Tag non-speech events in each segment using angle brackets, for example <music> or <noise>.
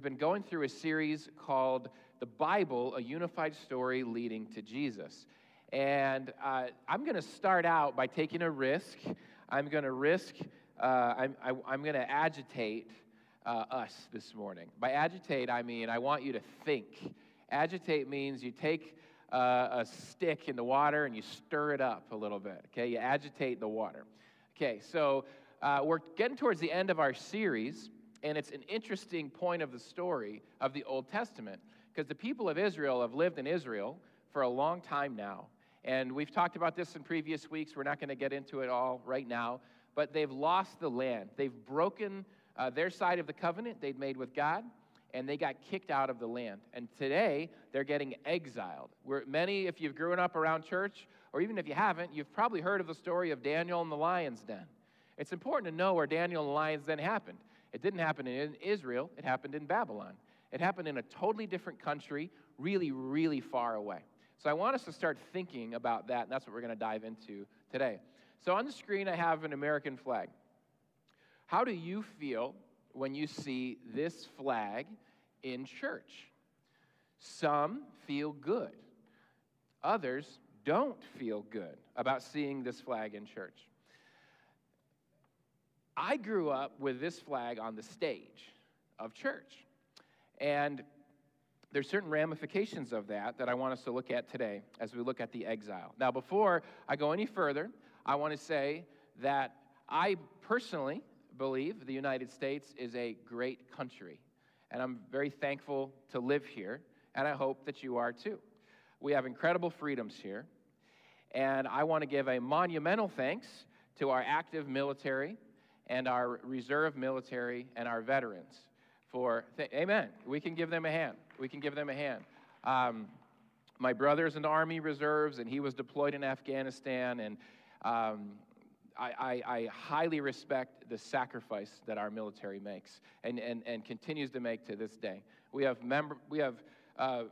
We've been going through a series called The Bible, a Unified Story Leading to Jesus. And uh, I'm going to start out by taking a risk. I'm going to risk, uh, I'm, I, am going to agitate uh, us this morning. By agitate, I mean I want you to think. Agitate means you take uh, a stick in the water and you stir it up a little bit, okay? You agitate the water. Okay, so uh, we're getting towards the end of our series. And it's an interesting point of the story of the Old Testament because the people of Israel have lived in Israel for a long time now. And we've talked about this in previous weeks. We're not going to get into it all right now. But they've lost the land. They've broken uh, their side of the covenant they'd made with God, and they got kicked out of the land. And today, they're getting exiled. Where many, if you've grown up around church, or even if you haven't, you've probably heard of the story of Daniel and the lion's den. It's important to know where Daniel and the lion's den happened. It didn't happen in Israel, it happened in Babylon. It happened in a totally different country, really, really far away. So I want us to start thinking about that, and that's what we're going to dive into today. So on the screen, I have an American flag. How do you feel when you see this flag in church? Some feel good, others don't feel good about seeing this flag in church. I grew up with this flag on the stage of church. And there's certain ramifications of that that I want us to look at today as we look at the exile. Now, before I go any further, I want to say that I personally believe the United States is a great country. And I'm very thankful to live here, and I hope that you are too. We have incredible freedoms here. And I want to give a monumental thanks to our active military and our reserve military and our veterans for, th- amen. We can give them a hand. We can give them a hand. Um, my brother's in Army Reserves, and he was deployed in Afghanistan, and um, I, I, I, highly respect the sacrifice that our military makes and, and, and continues to make to this day. We have, member, we have uh,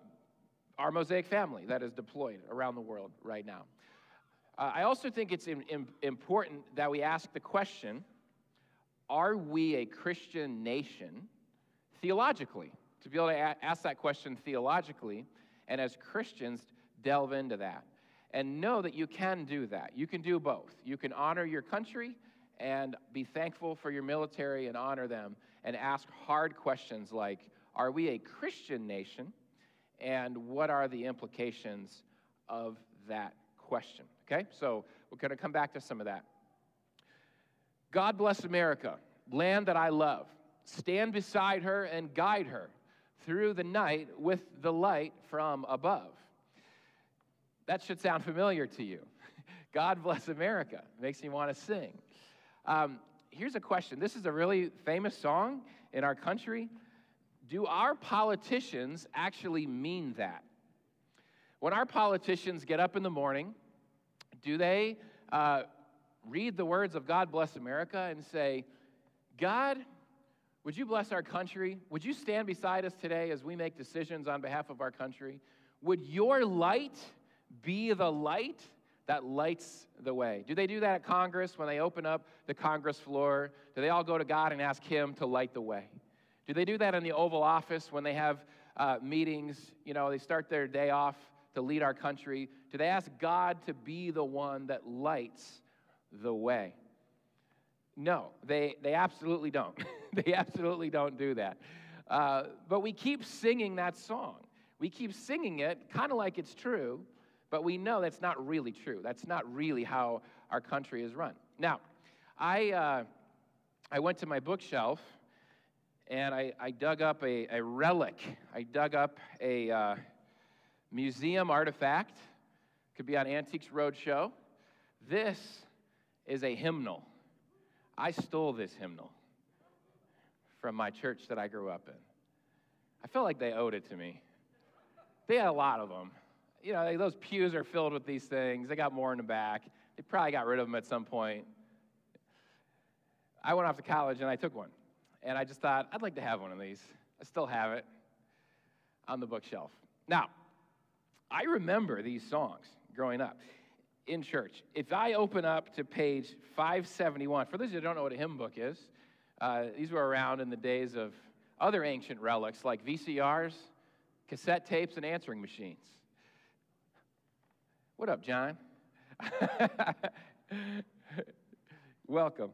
our Mosaic family that is deployed around the world right now. Uh, I also think it's in, in, important that we ask the question are we a Christian nation theologically? To be able to a- ask that question theologically, and as Christians, delve into that. And know that you can do that. You can do both. You can honor your country and be thankful for your military and honor them, and ask hard questions like Are we a Christian nation? And what are the implications of that question? Okay, so we're going to come back to some of that. God bless America, land that I love. Stand beside her and guide her through the night with the light from above. That should sound familiar to you. <laughs> God bless America. Makes me want to sing. Um, here's a question this is a really famous song in our country. Do our politicians actually mean that? When our politicians get up in the morning, do they uh, read the words of God Bless America and say, God, would you bless our country? Would you stand beside us today as we make decisions on behalf of our country? Would your light be the light that lights the way? Do they do that at Congress when they open up the Congress floor? Do they all go to God and ask Him to light the way? Do they do that in the Oval Office when they have uh, meetings? You know, they start their day off to lead our country. Do they ask God to be the one that lights the way. No, they, they absolutely don't. <laughs> they absolutely don't do that. Uh, but we keep singing that song. We keep singing it kind of like it's true, but we know that's not really true. That's not really how our country is run. Now, I, uh, I went to my bookshelf and I, I dug up a, a, relic. I dug up a uh, museum artifact. Could be on Antiques Roadshow. This is a hymnal. I stole this hymnal from my church that I grew up in. I felt like they owed it to me. They had a lot of them. You know, those pews are filled with these things. They got more in the back. They probably got rid of them at some point. I went off to college and I took one. And I just thought, I'd like to have one of these. I still have it on the bookshelf. Now, I remember these songs growing up in church. If I open up to page 571, for those who don't know what a hymn book is, uh, these were around in the days of, other ancient relics like VCRs, cassette tapes, and answering machines. What up, John? <laughs> Welcome.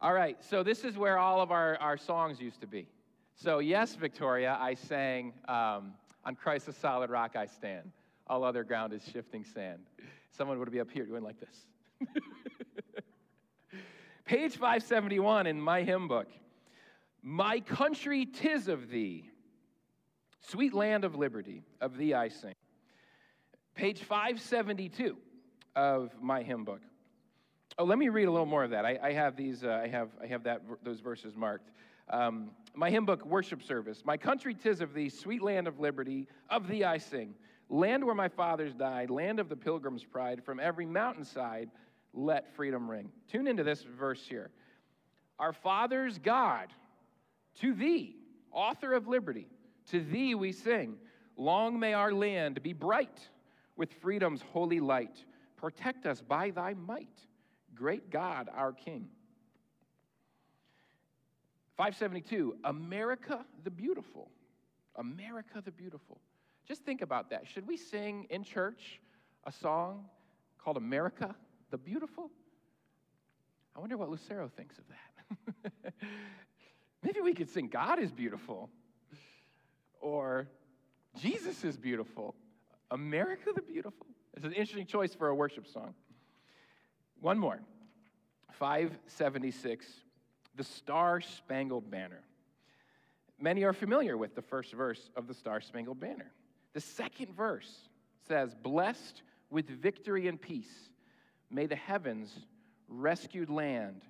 All right, so this is where all of our, our songs used to be. So, yes, Victoria, I sang um, On Christ the Solid Rock I Stand. All other ground is shifting sand. Someone would be up here doing like this. <laughs> Page 571 in my hymn book. My country, tis of thee. Sweet land of liberty, of thee I sing. Page 572 of my hymn book. Oh, let me read a little more of that. I, I have these. Uh, I have. I have that. Those verses marked. Um, my hymn book, worship service. My country, tis of thee, sweet land of liberty. Of thee I sing. Land where my fathers died. Land of the pilgrim's pride. From every mountainside, let freedom ring. Tune into this verse here. Our fathers, God, to thee, author of liberty, to thee we sing. Long may our land be bright with freedom's holy light. Protect us by thy might, great God, our King. 572, America the Beautiful. America the Beautiful. Just think about that. Should we sing in church a song called America the Beautiful? I wonder what Lucero thinks of that. <laughs> Maybe we could sing God is beautiful or Jesus is beautiful. America the Beautiful. It's an interesting choice for a worship song. One more 576, the Star Spangled Banner. Many are familiar with the first verse of the Star Spangled Banner. The second verse says, Blessed with victory and peace, may the heavens, rescued land,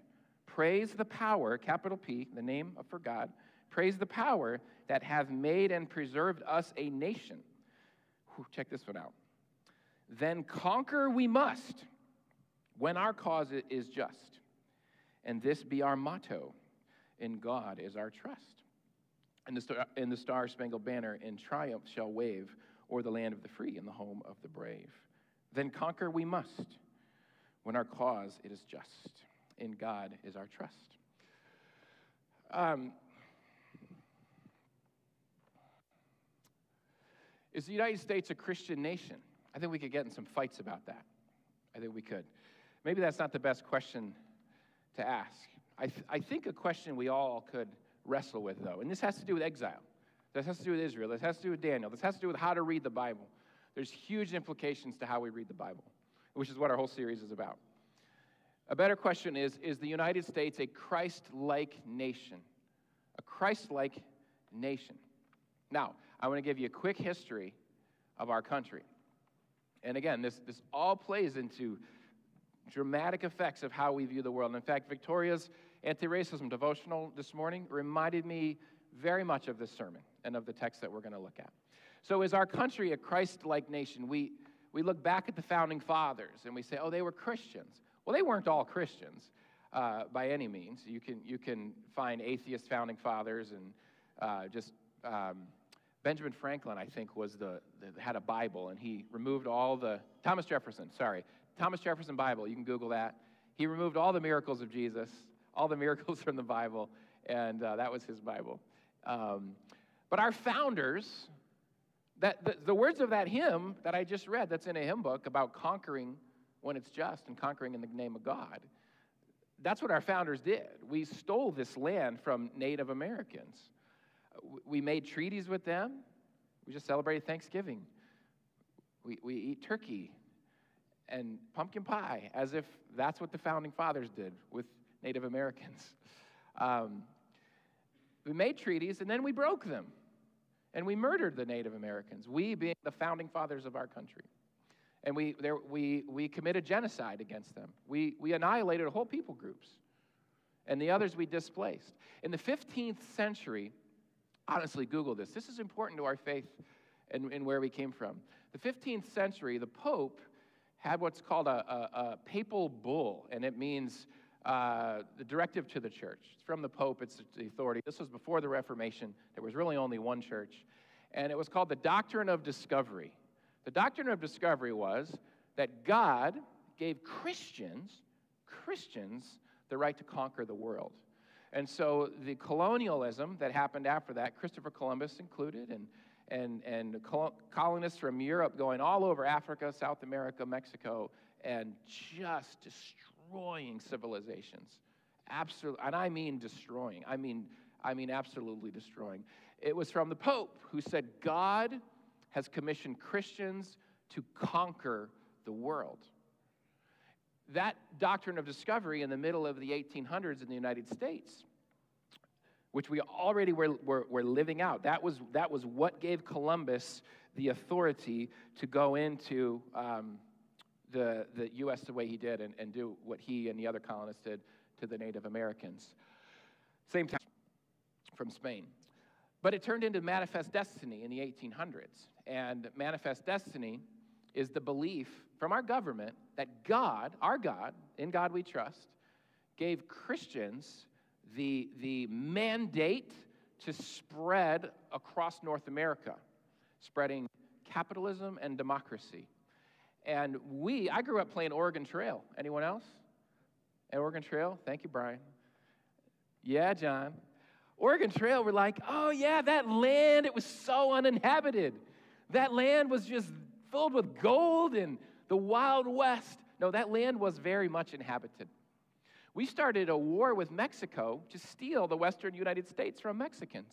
praise the power, capital P, the name of for God, praise the power that hath made and preserved us a nation. Whew, check this one out. Then conquer we must when our cause is just. And this be our motto in God is our trust. And the, star, and the Star Spangled Banner in triumph shall wave o'er the land of the free and the home of the brave. Then conquer we must when our cause it is just. In God is our trust. Um, is the United States a Christian nation? I think we could get in some fights about that. I think we could. Maybe that's not the best question to ask. I, th- I think a question we all could wrestle with, though, and this has to do with exile. This has to do with Israel. This has to do with Daniel. This has to do with how to read the Bible. There's huge implications to how we read the Bible, which is what our whole series is about. A better question is Is the United States a Christ like nation? A Christ like nation. Now, I want to give you a quick history of our country. And again, this, this all plays into dramatic effects of how we view the world. And in fact, Victoria's anti racism devotional this morning reminded me very much of this sermon and of the text that we're going to look at. So, is our country a Christ like nation? We, we look back at the founding fathers and we say, oh, they were Christians. Well, they weren't all Christians uh, by any means. You can, you can find atheist founding fathers and uh, just. Um, Benjamin Franklin, I think, was the, the, had a Bible, and he removed all the Thomas Jefferson. Sorry, Thomas Jefferson Bible. You can Google that. He removed all the miracles of Jesus, all the miracles <laughs> from the Bible, and uh, that was his Bible. Um, but our founders, that the, the words of that hymn that I just read, that's in a hymn book about conquering when it's just and conquering in the name of God. That's what our founders did. We stole this land from Native Americans we made treaties with them. We just celebrated Thanksgiving. We, we eat turkey and pumpkin pie as if that's what the founding fathers did with Native Americans. Um, we made treaties and then we broke them. And we murdered the Native Americans, we being the founding fathers of our country. And we, there, we, we committed genocide against them. We, we annihilated whole people groups. And the others we displaced. In the 15th century, honestly Google this. This is important to our faith and, and where we came from. The 15th century, the Pope had what's called a, a, a papal bull, and it means uh, the directive to the church. It's from the Pope, it's the authority. This was before the Reformation. There was really only one church, and it was called the Doctrine of Discovery. The Doctrine of Discovery was that God gave Christians, Christians, the right to conquer the world. And so the colonialism that happened after that, Christopher Columbus included, and, and, and colonists from Europe going all over Africa, South America, Mexico, and just destroying civilizations. Absolutely, and I mean destroying. I mean, I mean absolutely destroying. It was from the Pope who said, God has commissioned Christians to conquer the world that doctrine of discovery in the middle of the 1800s in the United States, which we already were, were, were, living out, that was, that was what gave Columbus the authority to go into um, the, the U.S. the way he did and, and do what he and the other colonists did to the Native Americans. Same time from Spain. But it turned into manifest destiny in the 1800s. And manifest destiny is the belief from our government that God, our God, in God we trust, gave Christians the, the mandate to spread across North America, spreading capitalism and democracy. And we, I grew up playing Oregon Trail. Anyone else? At Oregon Trail? Thank you, Brian. Yeah, John. Oregon Trail, we're like, oh, yeah, that land, it was so uninhabited. That land was just filled with gold and the Wild West. No, that land was very much inhabited. We started a war with Mexico to steal the western United States from Mexicans.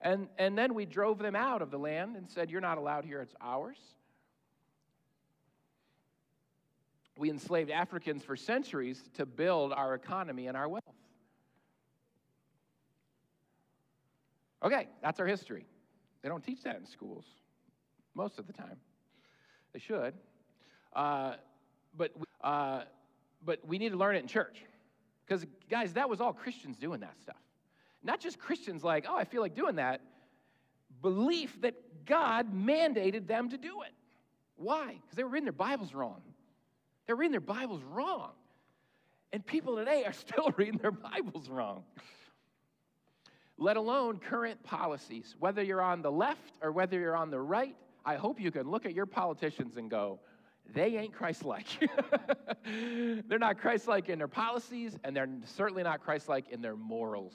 And, and then we drove them out of the land and said, You're not allowed here, it's ours. We enslaved Africans for centuries to build our economy and our wealth. Okay, that's our history. They don't teach that in schools most of the time. They should. Uh, but, uh, but we need to learn it in church. Because, guys, that was all Christians doing that stuff. Not just Christians like, oh, I feel like doing that. Belief that God mandated them to do it. Why? Because they were reading their Bibles wrong. They're reading their Bibles wrong. And people today are <laughs> still reading their Bibles wrong. Let alone current policies. Whether you're on the left or whether you're on the right, I hope you can look at your politicians and go, they ain't Christ like. <laughs> they're not Christ like in their policies, and they're certainly not Christ like in their morals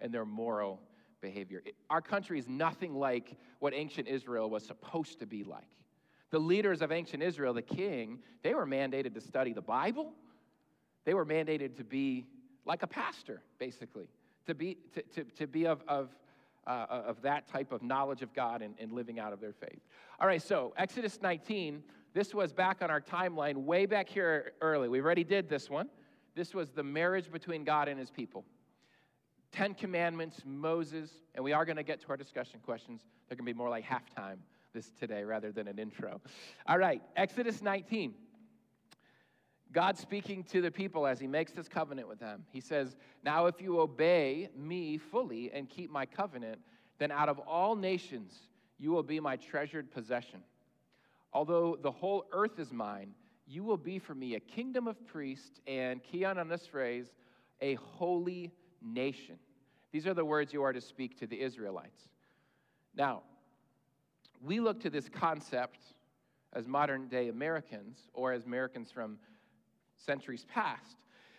and their moral behavior. our country is nothing like what ancient Israel was supposed to be like. The leaders of ancient Israel, the king, they were mandated to study the Bible. They were mandated to be like a pastor, basically, to be, to, to, to be of, of, uh, of that type of knowledge of God and, and living out of their faith. All right, so Exodus 19 this was back on our timeline, way back here early. We already did this one. This was the marriage between God and his people. Ten Commandments, Moses, and we are going to get to our discussion questions. They're going to be more like halftime this today rather than an intro. All right, Exodus 19. God speaking to the people as he makes this covenant with them. He says, Now if you obey me fully and keep my covenant, then out of all nations you will be my treasured possession. Although the whole earth is mine, you will be for me a kingdom of priests and, key on this phrase, a holy nation. These are the words you are to speak to the Israelites. Now, we look to this concept as modern day Americans or as Americans from centuries past.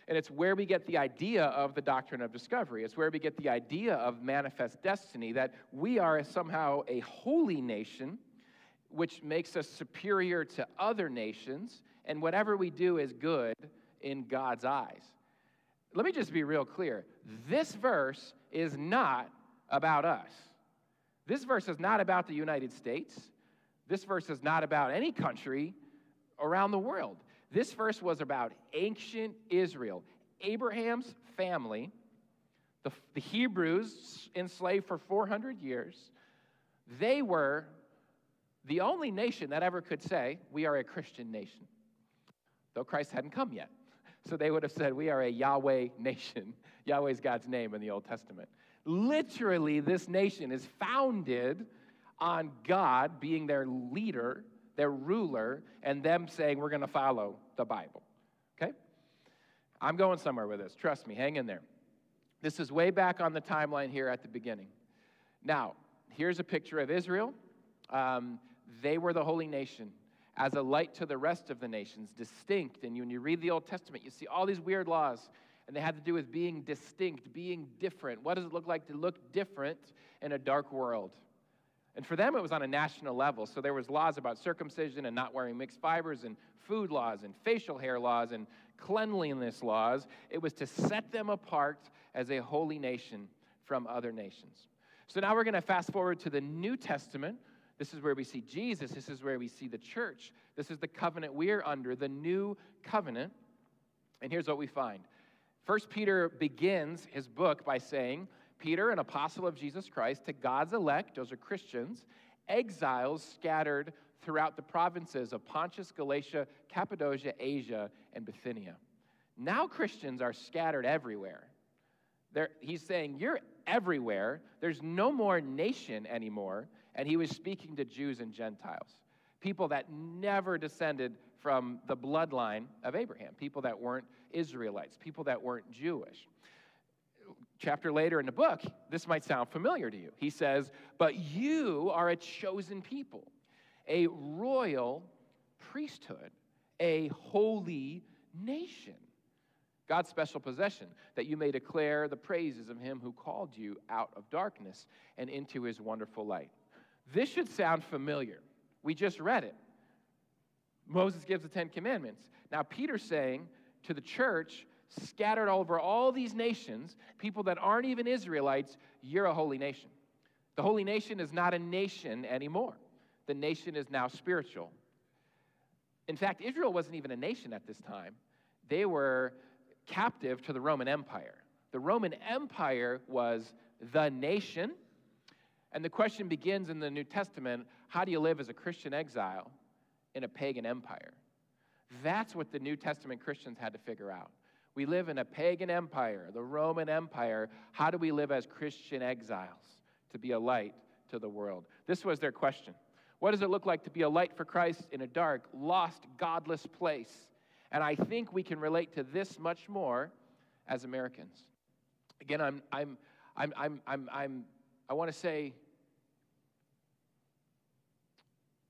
And it's where we get the idea of the doctrine of discovery. It's where we get the idea of manifest destiny, that we are somehow a holy nation which makes us superior to other nations, and whatever we do is good in God's eyes. Let me just be real clear. This verse is not about us. This verse is not about the United States. This verse is not about any country around the world. This verse was about ancient Israel, Abraham's family, the, the Hebrews enslaved for 400 years. They were the only nation that ever could say, We are a Christian nation, though Christ hadn't come yet. So they would have said, We are a Yahweh nation. <laughs> Yahweh is God's name in the Old Testament. Literally, this nation is founded on God being their leader, their ruler, and them saying, We're going to follow the Bible. Okay? I'm going somewhere with this. Trust me, hang in there. This is way back on the timeline here at the beginning. Now, here's a picture of Israel. Um, they were the holy nation as a light to the rest of the nations, distinct. And when you read the Old Testament, you see all these weird laws. And they had to do with being distinct, being different. What does it look like to look different in a dark world? And for them, it was on a national level. So there was laws about circumcision and not wearing mixed fibers, and food laws, and facial hair laws, and cleanliness laws. It was to set them apart as a holy nation from other nations. So now we're going to fast forward to the New Testament. This is where we see Jesus. This is where we see the church. This is the covenant we're under, the new covenant. And here's what we find. First Peter begins his book by saying, Peter, an apostle of Jesus Christ, to God's elect, those are Christians, exiles scattered throughout the provinces of Pontus, Galatia, Cappadocia, Asia, and Bithynia. Now Christians are scattered everywhere. They're, he's saying, You're everywhere. There's no more nation anymore. And he was speaking to Jews and Gentiles, people that never descended from the bloodline of Abraham, people that weren't Israelites, people that weren't Jewish. Chapter later in the book, this might sound familiar to you. He says, But you are a chosen people, a royal priesthood, a holy nation God's special possession, that you may declare the praises of him who called you out of darkness and into his wonderful light. This should sound familiar. We just read it. Moses gives the Ten Commandments. Now, Peter's saying to the church, scattered over all these nations, people that aren't even Israelites, you're a holy nation. The holy nation is not a nation anymore. The nation is now spiritual. In fact, Israel wasn't even a nation at this time. They were captive to the Roman Empire. The Roman Empire was the nation. And the question begins in the New Testament how do you live as a Christian exile in a pagan empire? That's what the New Testament Christians had to figure out. We live in a pagan empire, the Roman Empire. How do we live as Christian exiles to be a light to the world? This was their question. What does it look like to be a light for Christ in a dark, lost, godless place? And I think we can relate to this much more as Americans. Again, I'm, I'm, I'm, I'm, I'm, I'm I want to say,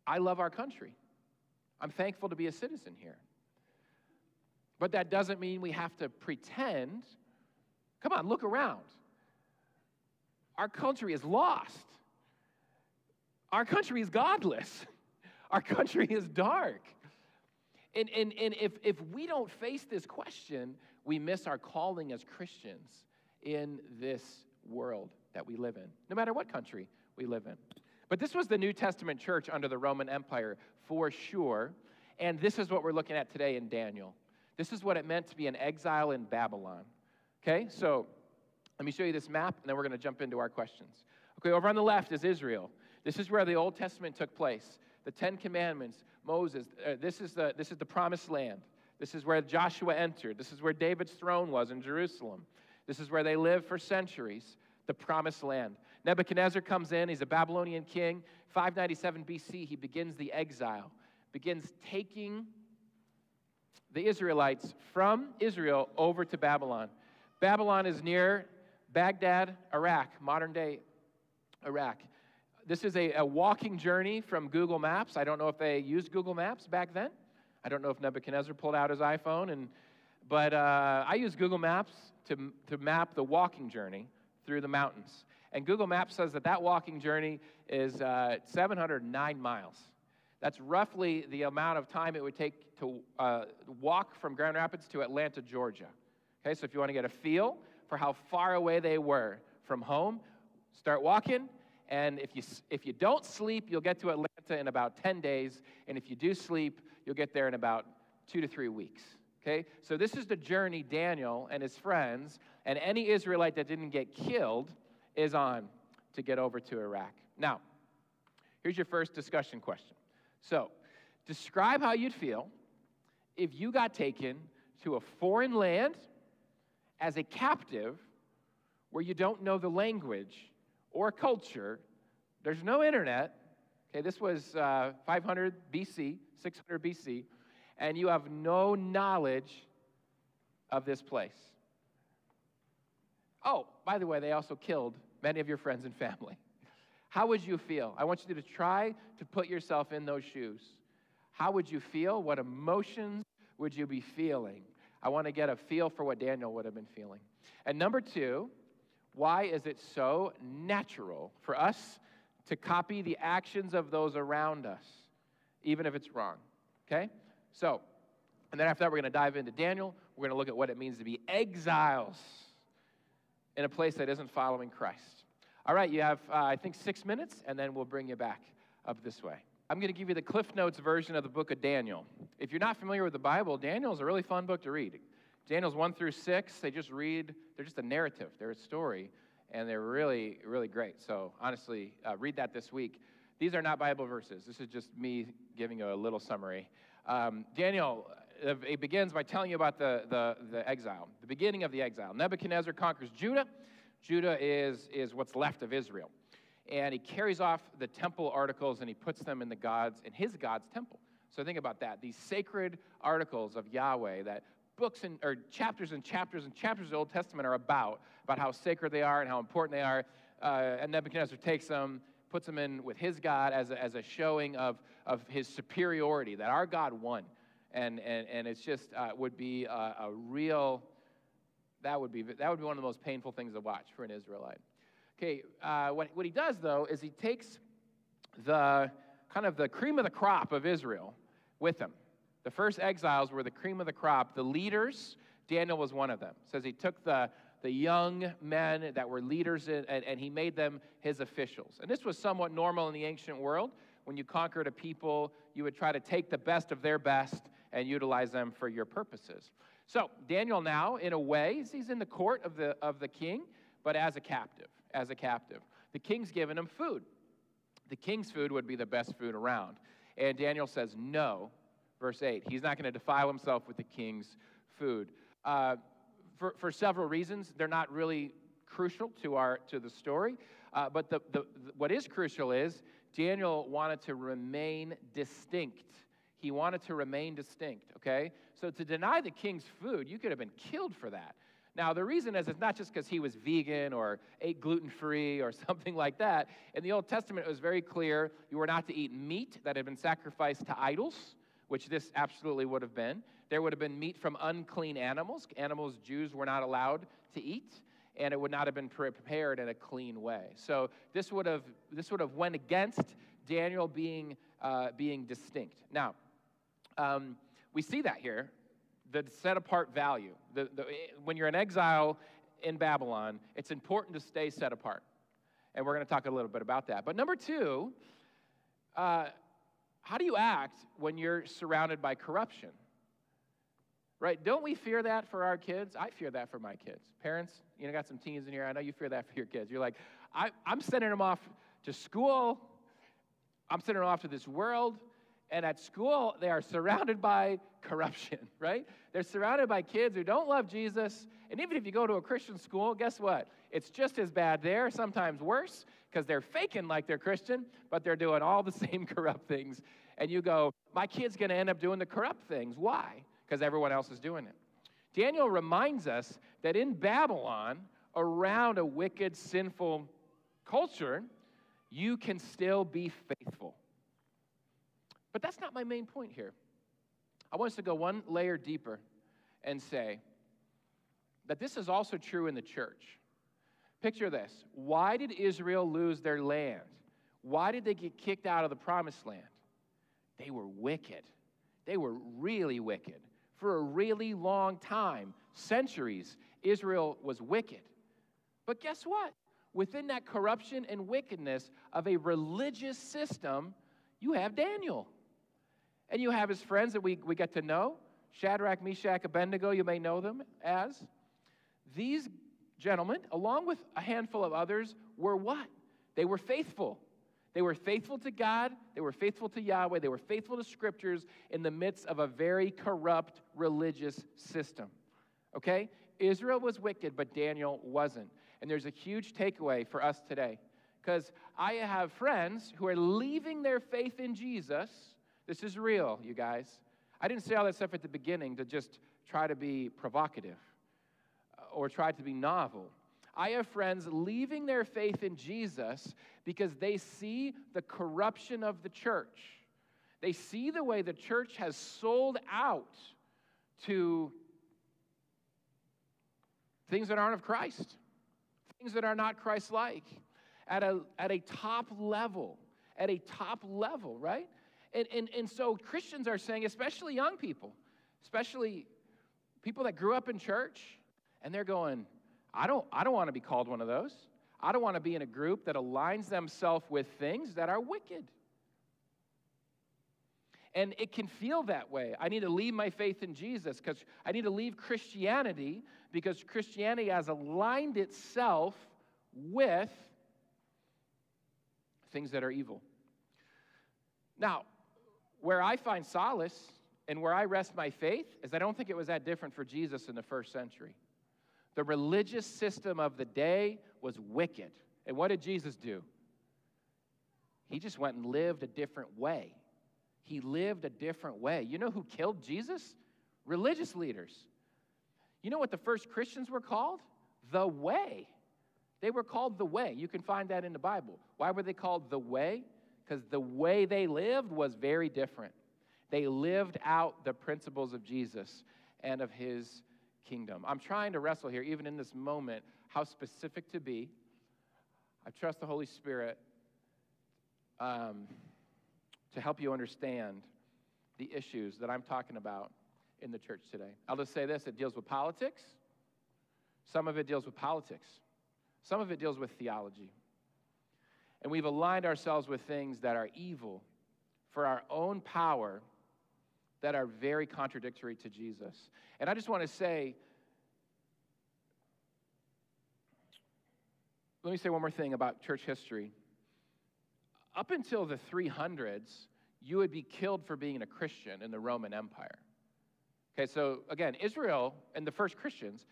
I love our country. I'm thankful to be a citizen here. But that doesn't mean we have to pretend. Come on, look around. Our country is lost. Our country is godless. <laughs> Our country is dark. And, and, and if, if we don't face this question, we miss our calling as Christians in this world that we live in, no matter what country we live in. But this was the New Testament church under the Roman Empire for sure. And this is what we're looking at today in Daniel. This is what it meant to be an exile in Babylon. Okay, so let me show you this map, and then we're going to jump into our questions. Okay, over on the left is Israel. This is where the Old Testament took place. The Ten Commandments, Moses. Uh, this, is the, this is the promised land. This is where Joshua entered. This is where David's throne was in Jerusalem. This is where they lived for centuries, the promised land. Nebuchadnezzar comes in, he's a Babylonian king. 597 BC, he begins the exile, begins taking the Israelites from Israel over to Babylon. Babylon is near Baghdad, Iraq, modern day Iraq this is a, a walking journey from Google Maps. I don't know if they used Google Maps back then. I don't know if Nebuchadnezzar pulled out his iPhone, and, but uh, I use Google Maps to, to map the walking journey through the mountains. And Google Maps says that that walking journey is uh, 709 miles. That's roughly the amount of time it would take to uh, walk from Grand Rapids to Atlanta, Georgia. Okay, so if you want to get a feel for how far away they were from home, start walking and if you, if you don't sleep, you'll get to Atlanta in about 10 days. And if you do sleep, you'll get there in about two to three weeks. Okay? So this is the journey Daniel and his friends and any Israelite that didn't get killed is on to get over to Iraq. Now, here's your first discussion question. So, describe how you'd feel if you got taken to a foreign land as a captive where you don't know the language or culture. There's no internet. Okay, this was uh, 500 BC, 600 BC, and you have no knowledge of this place. Oh, by the way, they also killed many of your friends and family. How would you feel? I want you to try to put yourself in those shoes. How would you feel? What emotions would you be feeling? I want to get a feel for what Daniel would have been feeling. And number two, why is it so natural for us to copy the actions of those around us, even if it's wrong? Okay? So, and then after that, we're going to dive into Daniel. We're going to look at what it means to be exiles in a place that isn't following Christ. All right, you have, uh, I think, six minutes, and then we'll bring you back up this way. I'm going to give you the Cliff Notes version of the book of Daniel. If you're not familiar with the Bible, Daniel is a really fun book to read. Daniel's 1 through 6, they just read, they're just a narrative, they're a story, and they're really, really great. So honestly, uh, read that this week. These are not Bible verses. This is just me giving you a little summary. Um, Daniel, it begins by telling you about the, the, the exile, the beginning of the exile. Nebuchadnezzar conquers Judah. Judah is, is what's left of Israel and he carries off the temple articles and he puts them in the God's in his God's temple. So think about that. These sacred articles of Yahweh that books and or chapters and chapters and chapters of the Old Testament are about, about how sacred they are and how important they are. Uh, and Nebuchadnezzar takes them, puts them in with his God as a, as a showing of, of his superiority, that our God won. And, and, and it's just uh, would be a, a real, that would, be, that would be one of the most painful things to watch for an Israelite. Okay, uh, what, what he does, though, is he takes the kind of the cream of the crop of Israel with him. The first exiles were the cream of the crop. The leaders, Daniel was one of them. It says he took the, the young men that were leaders in, and, and he made them his officials. And this was somewhat normal in the ancient world. When you conquered a people, you would try to take the best of their best and utilize them for your purposes. So Daniel now, in a way, he's in the court of the, of the king, but as a captive as a captive. The king's given him food. The king's food would be the best food around. And Daniel says, no. Verse 8, he's not going to defile himself with the king's food. Uh, for, for several reasons, they're not really crucial to, our, to the story. Uh, but the, the, what is crucial is Daniel wanted to remain distinct. He wanted to remain distinct, okay? So to deny the king's food, you could have been killed for that. Now, the reason is it's not just because he was vegan or ate gluten free or <laughs> something like that. In the Old Testament, it was very clear you were not to eat meat that had been sacrificed to idols, which this absolutely would have been. There would have been meat from unclean animals, animals Jews were not allowed to eat, and it would not have been prepared in a clean way. So this would have, this would have went against Daniel being, uh, being distinct. Now, um, we see that here the set apart value. The, the, when you're in exile in Babylon, it's important to stay set apart. And we're going to talk a little bit about that. But number two, uh, how do you act when you're surrounded by corruption? Right? Don't we fear that for our kids? I fear that for my kids. Parents, you know, got some teens in here. I know you fear that for your kids. You're like, I, I'm sending them off to school. I'm sending them off to this world. And at school, they are surrounded by corruption, <laughs> right? They're surrounded by kids who don't love Jesus. And even if you go to a Christian school, guess what? It's just as bad there, sometimes worse, because they're faking like they're Christian, but they're doing all the <laughs> same corrupt things. And you go, my kid's going to end up doing the corrupt things. Why? Because everyone else is doing it. Daniel reminds us that in Babylon, around a wicked, sinful culture, you can still be faithful. But that's not my main point here. I want us to go one layer deeper and say that this is also true in the church. Picture this why did Israel lose their land? Why did they get kicked out of the promised land? They were wicked. They were really wicked. For a really long time, centuries, Israel was wicked. But guess what? Within that corruption and wickedness of a religious system, you have Daniel. And you have his friends that we, we get to know Shadrach, Meshach, Abednego, you may know them as. These gentlemen, along with a handful of others, were what? They were faithful. They were faithful to God, they were faithful to Yahweh, they were faithful to scriptures in the midst of a very corrupt religious system. Okay? Israel was wicked, but Daniel wasn't. And there's a huge takeaway for us today. Because I have friends who are leaving their faith in Jesus this is real, you guys. I didn't say all that stuff at the beginning to just try to be provocative uh, or try to be novel. I have friends leaving their faith in Jesus because they see the corruption of the church. They see the way the church has sold out to things that aren't of Christ, things that are not Christ like, at a, at a top level, at a top level, right? And, and, and so Christians are saying, especially young people, especially people that grew up in church, and they're going, I don't, I don't want to be called one of those. I don't want to be in a group that aligns themselves with things that are wicked. And it can feel that way. I need to leave my faith in Jesus because I need to leave Christianity because Christianity has aligned itself with things that are evil. Now, where I find solace and where I rest my faith is I don't think it was that different for Jesus in the first century. The religious system of the day was wicked. And what did Jesus do? He just went and lived a different way. He lived a different way. You know who killed Jesus? Religious leaders. You know what the first Christians were called? The Way. They were called the Way. You can find that in the Bible. Why were they called the Way? Because the way they lived was very different. They lived out the principles of Jesus and of his kingdom. I'm trying to wrestle here, even in this moment, how specific to be. I trust the Holy Spirit. Um, to help you understand the issues that I'm talking about in the church today. I'll just say this it deals with politics, some of it deals with politics, some of it deals with theology. And we've aligned ourselves with things that are evil for our own power that are very contradictory to Jesus. And I just want to say, let me say one more thing about church history up until the 300s, you would be killed for being a Christian in the Roman Empire. Okay, so again, Israel and the first Christians,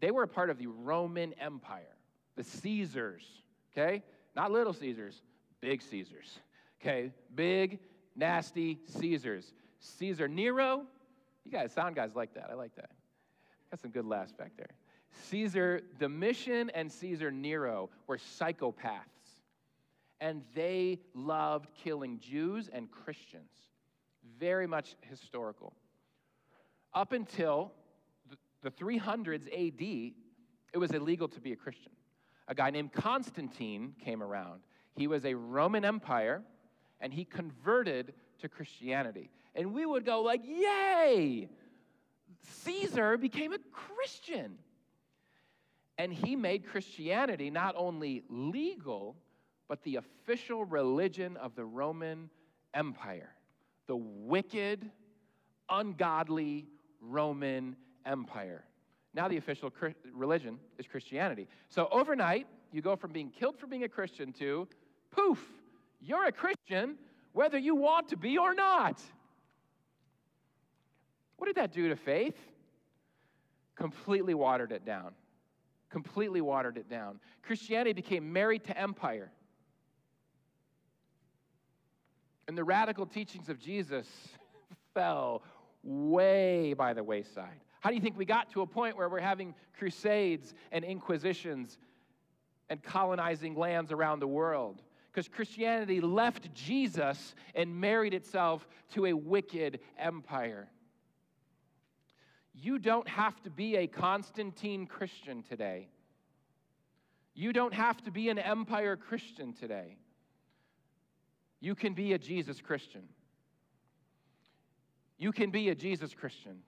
they were a part of the Roman Empire, the Caesars, okay? Not little Caesars, big Caesars, okay? Big, nasty Caesars. Caesar Nero, you guys, sound guys like that. I like that. Got some good laughs back there. Caesar Domitian and Caesar Nero were psychopaths and they loved killing Jews and Christians. Very much historical. Up until the 300s AD, it was illegal to be a Christian. A guy named Constantine came around. He was a Roman Empire, and he converted to Christianity. And we would go like, "Yay! Caesar became a Christian." And he made Christianity not only legal, but the official religion of the Roman Empire, the wicked, ungodly Roman Empire. Now, the official religion is Christianity. So, overnight, you go from being killed for being a Christian to poof, you're a Christian whether you want to be or not. What did that do to faith? Completely watered it down. Completely watered it down. Christianity became married to empire. And the radical teachings of Jesus <laughs> fell way by the wayside. How do you think we got to a point where we're having crusades and inquisitions and colonizing lands around the world? Because Christianity left Jesus and married itself to a wicked empire. You don't have to be a Constantine Christian today. You don't have to be an empire Christian today. You can be a Jesus Christian. You can be a Jesus Christian.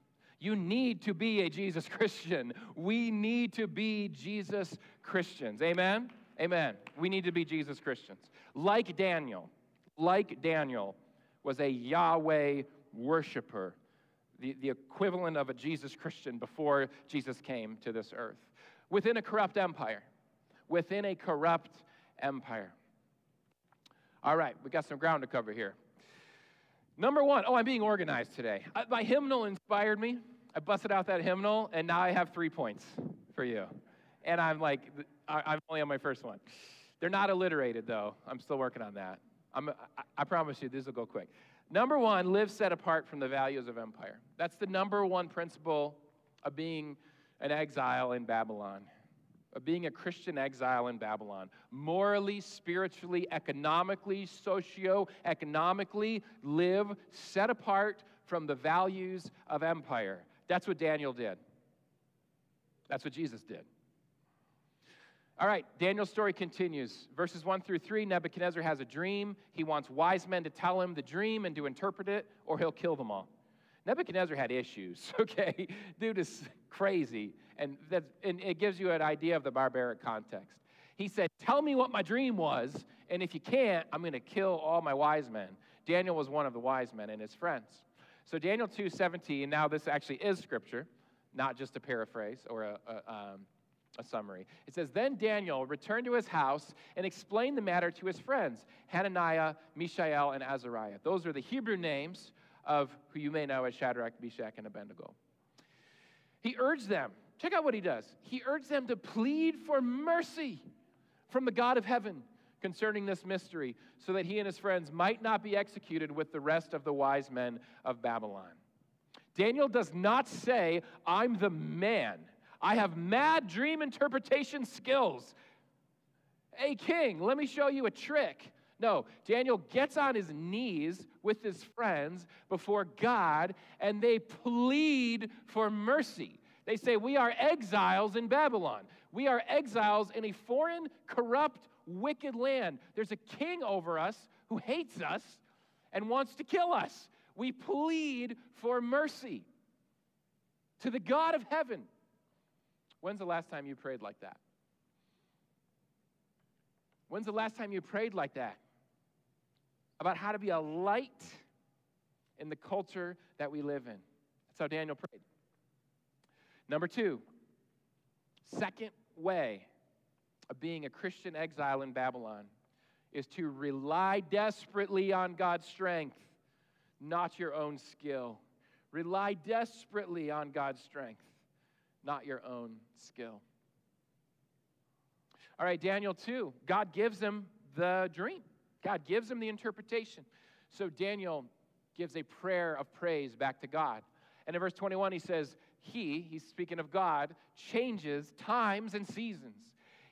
You need to be a Jesus Christian. We need to be Jesus Christians. Amen? Amen. We need to be Jesus Christians. Like Daniel, like Daniel was a Yahweh worshiper, the, the equivalent of a Jesus Christian before Jesus came to this earth, within a corrupt empire. Within a corrupt empire. All right, we got some ground to cover here. Number one, oh, I'm being organized today. Uh, my hymnal inspired me. I busted out that hymnal, and now I have three points for you. And I'm like, I'm only on my first one. They're not alliterated, though. I'm still working on that. I'm, I promise you, this will go quick. Number one, live set apart from the values of empire. That's the number one principle of being an exile in Babylon of being a Christian exile in Babylon. Morally, spiritually, economically, socio-economically, live set apart from the values of empire. That's what Daniel did. That's what Jesus did. All right, Daniel's story continues. Verses 1 through 3 Nebuchadnezzar has a dream. He wants wise men to tell him the dream and to interpret it, or he'll kill them all. Nebuchadnezzar had issues, <laughs> okay? Dude is crazy. And, that, and it gives you an idea of the barbaric context. He said, Tell me what my dream was, and if you can't, I'm going to kill all my wise men. Daniel was one of the wise men and his friends. So, Daniel 2 17, now this actually is scripture, not just a paraphrase or a, a um, a summary. It says, Then Daniel returned to his house and explained the matter to his friends, Hananiah, Mishael, and Azariah. Those are the Hebrew names of who you may know as Shadrach, Meshach, and Abednego. He urged them, check out what he does. He urged them to plead for mercy from the God of heaven concerning this mystery, so that he and his friends might not be executed with the rest of the wise men of Babylon. Daniel does not say, I'm the man I have mad dream interpretation skills. Hey, king, let me show you a trick. No, Daniel gets on his knees with his friends before God and they plead for mercy. They say, We are exiles in Babylon. We are exiles in a foreign, corrupt, wicked land. There's a king over us who hates us and wants to kill us. We plead for mercy to the God of heaven. When's the last time you prayed like that? When's the last time you prayed like that? About how to be a light in the culture that we live in. That's how Daniel prayed. Number two, second way of being a Christian exile in Babylon is to rely desperately on God's strength, not your own skill. Rely desperately on God's strength not your own skill. All right, Daniel 2, God gives him the dream, God gives him the interpretation. So Daniel gives a prayer of praise back to God. And in verse 21, he says, He, he's speaking of God, changes times and seasons.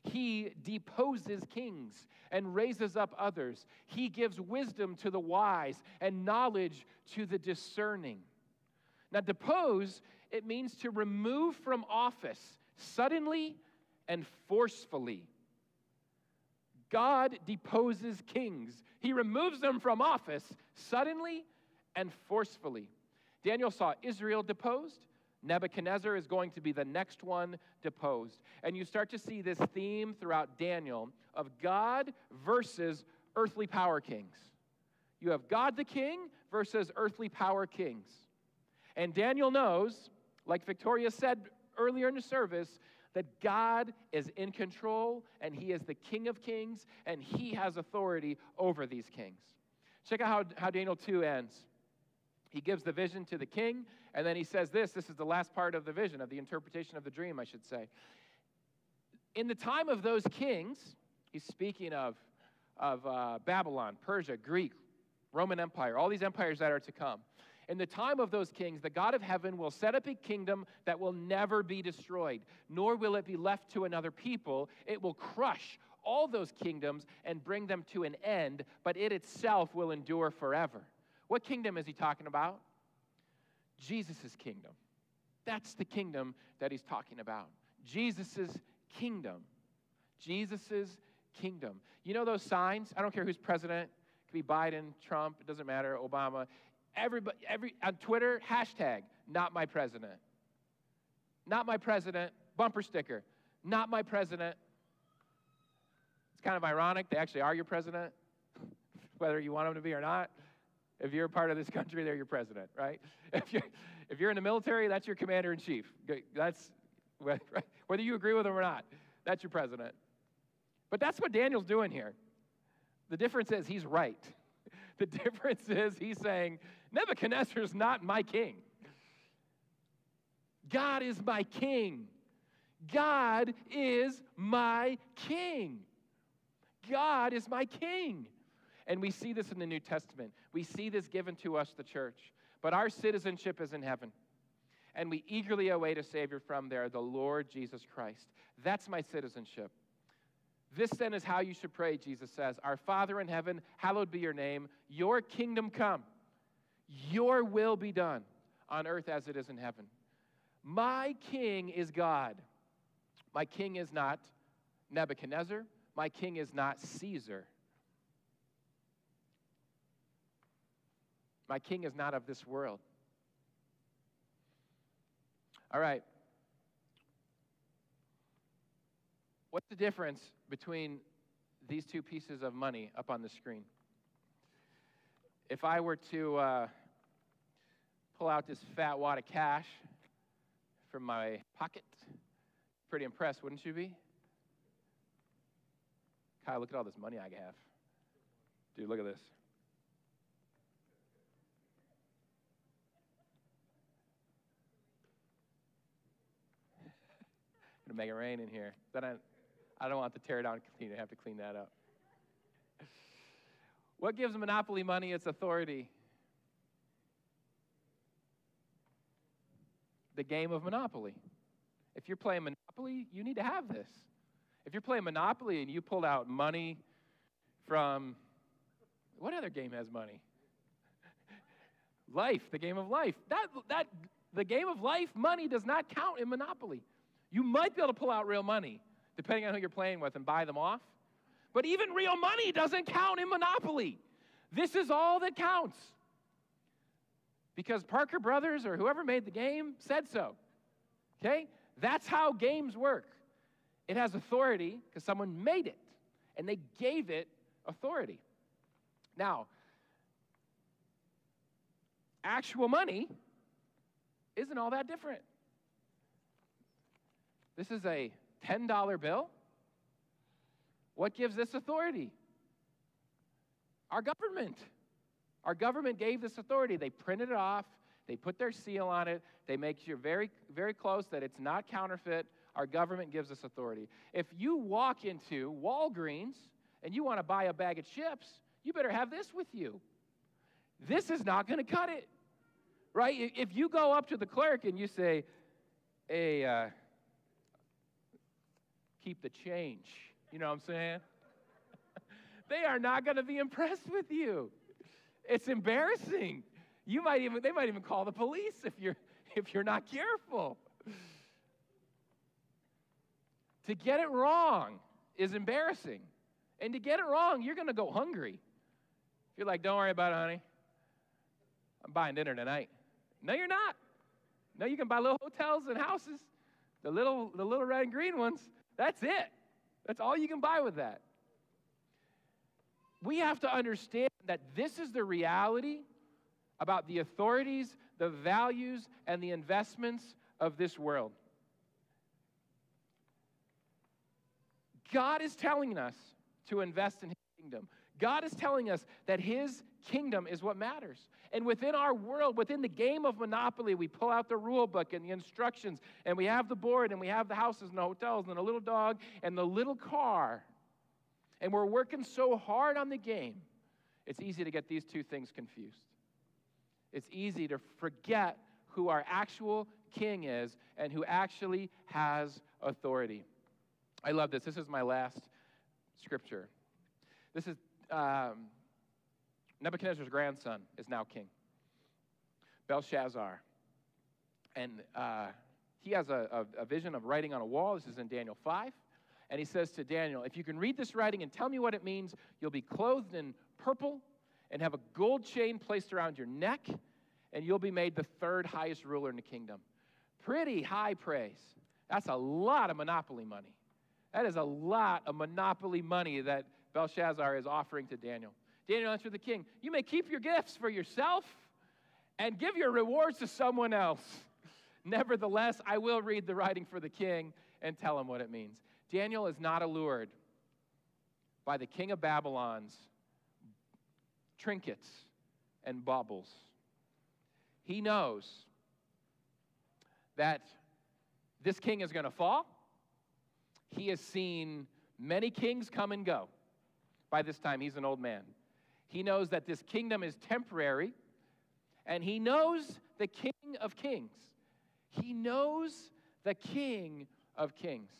He deposes kings and raises up others. He gives wisdom to the wise and knowledge to the discerning. Now, depose it means to remove from office suddenly and forcefully. God deposes kings, He removes them from office suddenly and forcefully. Daniel saw Israel deposed. Nebuchadnezzar is going to be the next one deposed. And you start to see this theme throughout Daniel of God versus earthly power kings. You have God the king versus earthly power kings. And Daniel knows like Victoria said earlier in the service, that God is in control and He is the King of kings and He has authority over these kings. Check out how, how Daniel 2 ends. He gives the vision to the king, and then he says this this is the last part of the vision, of the interpretation of the dream, I should say. In the time of those kings, he's speaking of, of uh, Babylon, Persia, Greek, Roman Empire, all these empires that are to come. In the time of those kings, the God of heaven will set up a kingdom that will never be destroyed, nor will it be left to another people. It will crush all those kingdoms and bring them to an end, but it itself will endure forever. What kingdom is he talking about? Jesus' kingdom. That's the kingdom that he's talking about. Jesus' kingdom. Jesus' kingdom. You know those signs? I don't care who's president. It could be Biden, Trump, it doesn't matter, Obama. Everybody, every, on Twitter, hashtag, not my president. Not my president, bumper sticker, not my president. It's kind of ironic. They actually are your president, <laughs> whether you want them to be or not. If you're a part of this country, they're your president, right? <laughs> If you're, if you're in the military, that's your commander in chief. That's <laughs> whether you agree with them or not, that's your president. But that's what Daniel's doing here. The difference is he's right. <laughs> The difference is he's saying, Nebuchadnezzar is not my king. God is my king. God is my king. God is my king. And we see this in the New Testament. We see this given to us, the church. But our citizenship is in heaven. And we eagerly await a Savior from there, the Lord Jesus Christ. That's my citizenship. This then is how you should pray, Jesus says Our Father in heaven, hallowed be your name. Your kingdom come. Your will be done on earth as it is in heaven. My king is God. My king is not Nebuchadnezzar. My king is not Caesar. My king is not of this world. All right. What's the difference between these two pieces of money up on the screen? If I were to uh, pull out this fat wad of cash from my pocket, pretty impressed, wouldn't you be? Kyle, look at all this money I have. Dude, look at this. <laughs> Gonna make it rain in here. Then I, I don't want to tear down continue to have to clean that up. What gives monopoly money its authority? The game of Monopoly. If you're playing Monopoly, you need to have this. If you're playing Monopoly and you pulled out money from what other game has money? life, the game of life. That that the game of life, money does not count in Monopoly. You might be able to pull out real money, depending on who you're playing with, and buy them off. But even real money doesn't count in Monopoly. This is all that counts. Because Parker Brothers or whoever made the game said so. Okay? That's how games work. It has authority because someone made it, and they gave it authority. Now, actual money isn't all that different. This is a $10 bill. What gives this authority? Our government. Our government gave this authority. They printed it off, they put their seal on it, they make sure very, very close that it's not counterfeit. Our government gives us authority. If you walk into Walgreens and you want to buy a bag of chips, you better have this with you. This is not going to cut it, right? If you go up to the clerk and you say, hey, uh, keep the change. You know what I'm saying? <laughs> they are not going to be impressed with you. It's embarrassing. You might even they might even call the police if you're <laughs> if you're not careful. To get it wrong is embarrassing. And to get it wrong, you're going to go hungry. If you're like, "Don't worry about it, honey. I'm buying dinner tonight." No, you're not. No, you can buy little hotels and houses, the little the little red and green ones. That's it. That's all you can buy with that. We have to understand that this is the reality about the authorities, the values, and the investments of this world. God is telling us to invest in His kingdom. God is telling us that His kingdom is what matters. And within our world, within the game of Monopoly, we pull out the rule book and the instructions, and we have the board, and we have the houses and the hotels, and the little dog, and the little car. And we're working so hard on the game, it's easy to get these two things confused. It's easy to forget who our actual king is and who actually has authority. I love this. This is my last scripture. This is um, Nebuchadnezzar's grandson is now king, Belshazzar. And uh, he has a, a, a vision of writing on a wall. This is in Daniel 5. And he says to Daniel, If you can read this writing and tell me what it means, you'll be clothed in purple and have a gold chain placed around your neck, and you'll be made the third highest ruler in the kingdom. Pretty high praise. That's a lot of monopoly money. That is a lot of monopoly money that Belshazzar is offering to Daniel. Daniel answered the king, You may keep your gifts for yourself and give your rewards to someone else. <laughs> Nevertheless, I will read the writing for the king and tell him what it means. Daniel is not allured by the king of Babylon's trinkets and baubles. He knows that this king is going to fall. He has seen many kings come and go. By this time, he's an old man. He knows that this kingdom is temporary, and he knows the King of Kings. He knows the King of Kings.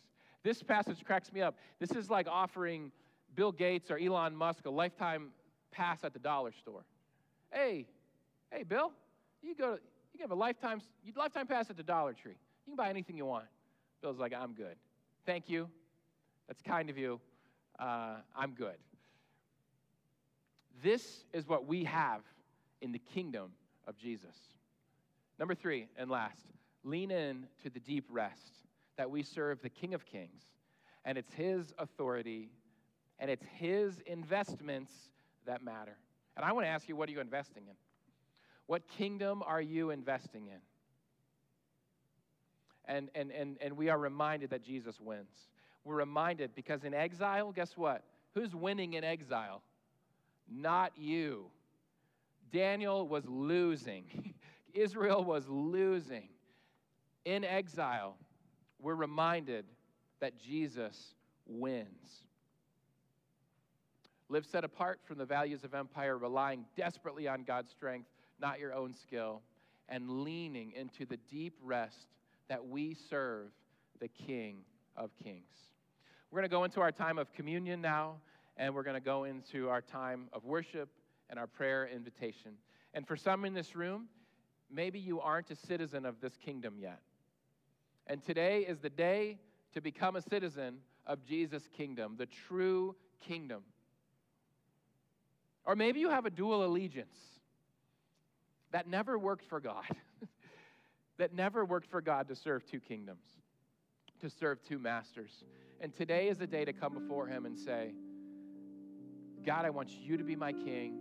This passage cracks me up. This is like offering Bill Gates or Elon Musk a lifetime pass at the dollar store. Hey, hey, Bill, you go to, you can have a lifetime, lifetime pass at the Dollar Tree. You can buy anything you want. Bill's like, I'm good. Thank you. That's kind of you. Uh, I'm good. This is what we have in the kingdom of Jesus. Number three, and last, lean in to the deep rest that we serve the King of Kings, and it's His authority and it's His investments that matter. And I want to ask you, what are you investing in? What kingdom are you investing in? And, and, and, and we are reminded that Jesus wins. We're reminded because in exile, guess what? Who's winning in exile? Not you. Daniel was losing, <laughs> Israel was losing. In exile, we're reminded that Jesus wins. Live set apart from the values of empire, relying desperately on God's strength, not your own skill, and leaning into the deep rest that we serve the King of Kings. We're going to go into our time of communion now, and we're going to go into our time of worship and our prayer invitation. And for some in this room, maybe you aren't a citizen of this kingdom yet. And today is the day to become a citizen of Jesus' kingdom, the true kingdom. Or maybe you have a dual allegiance that never worked for God, <laughs> that never worked for God to serve two kingdoms, to serve two masters. And today is the day to come before Him and say, God, I want you to be my king.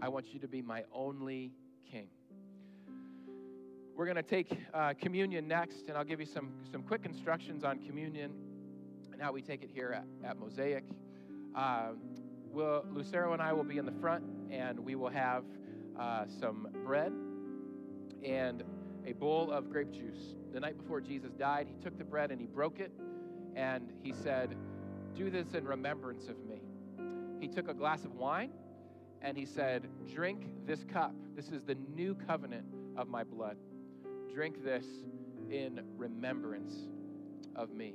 I want you to be my only king. We're going to take uh, communion next, and I'll give you some, some quick instructions on communion and how we take it here at, at Mosaic. Uh, we'll, Lucero and I will be in the front, and we will have uh, some bread and a bowl of grape juice. The night before Jesus died, he took the bread and he broke it, and he said, Do this in remembrance of me. He took a glass of wine and he said, Drink this cup. This is the new covenant of my blood. Drink this in remembrance of me.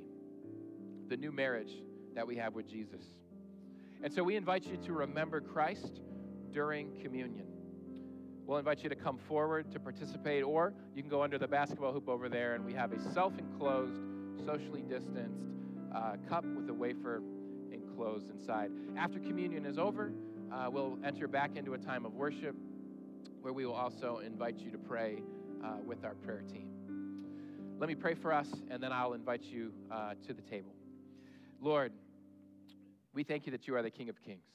The new marriage that we have with Jesus. And so we invite you to remember Christ during communion. We'll invite you to come forward to participate, or you can go under the basketball hoop over there, and we have a self enclosed, socially distanced uh, cup with a wafer enclosed inside. After communion is over, uh, we'll enter back into a time of worship where we will also invite you to pray uh, with our prayer team. Let me pray for us, and then I'll invite you uh, to the table. Lord, we thank you that you are the King of Kings.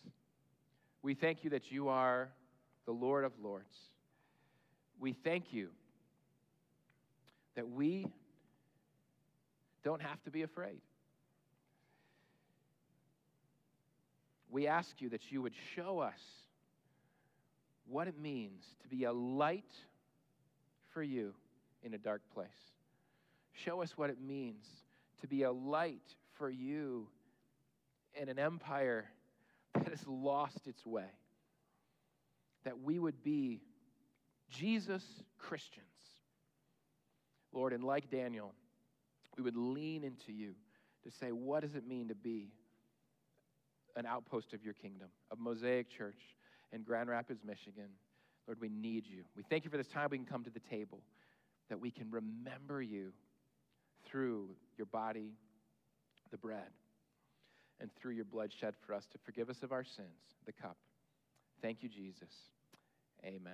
We thank you that you are the Lord of Lords. We thank you that we don't have to be afraid. We ask you that you would show us what it means to be a light for you in a dark place. Show us what it means to be a light for you in an empire <laughs> that has lost its way. That we would be Jesus Christians. Lord, and like Daniel, we would lean into you to say, what does it mean to be an outpost of your kingdom, of Mosaic Church in Grand Rapids, Michigan? Lord, we need you. We thank you for this time we can come to the table, that we can remember you through your body, the bread, and through your blood shed for us to forgive us of our sins, the cup. Thank you, Jesus. Amen.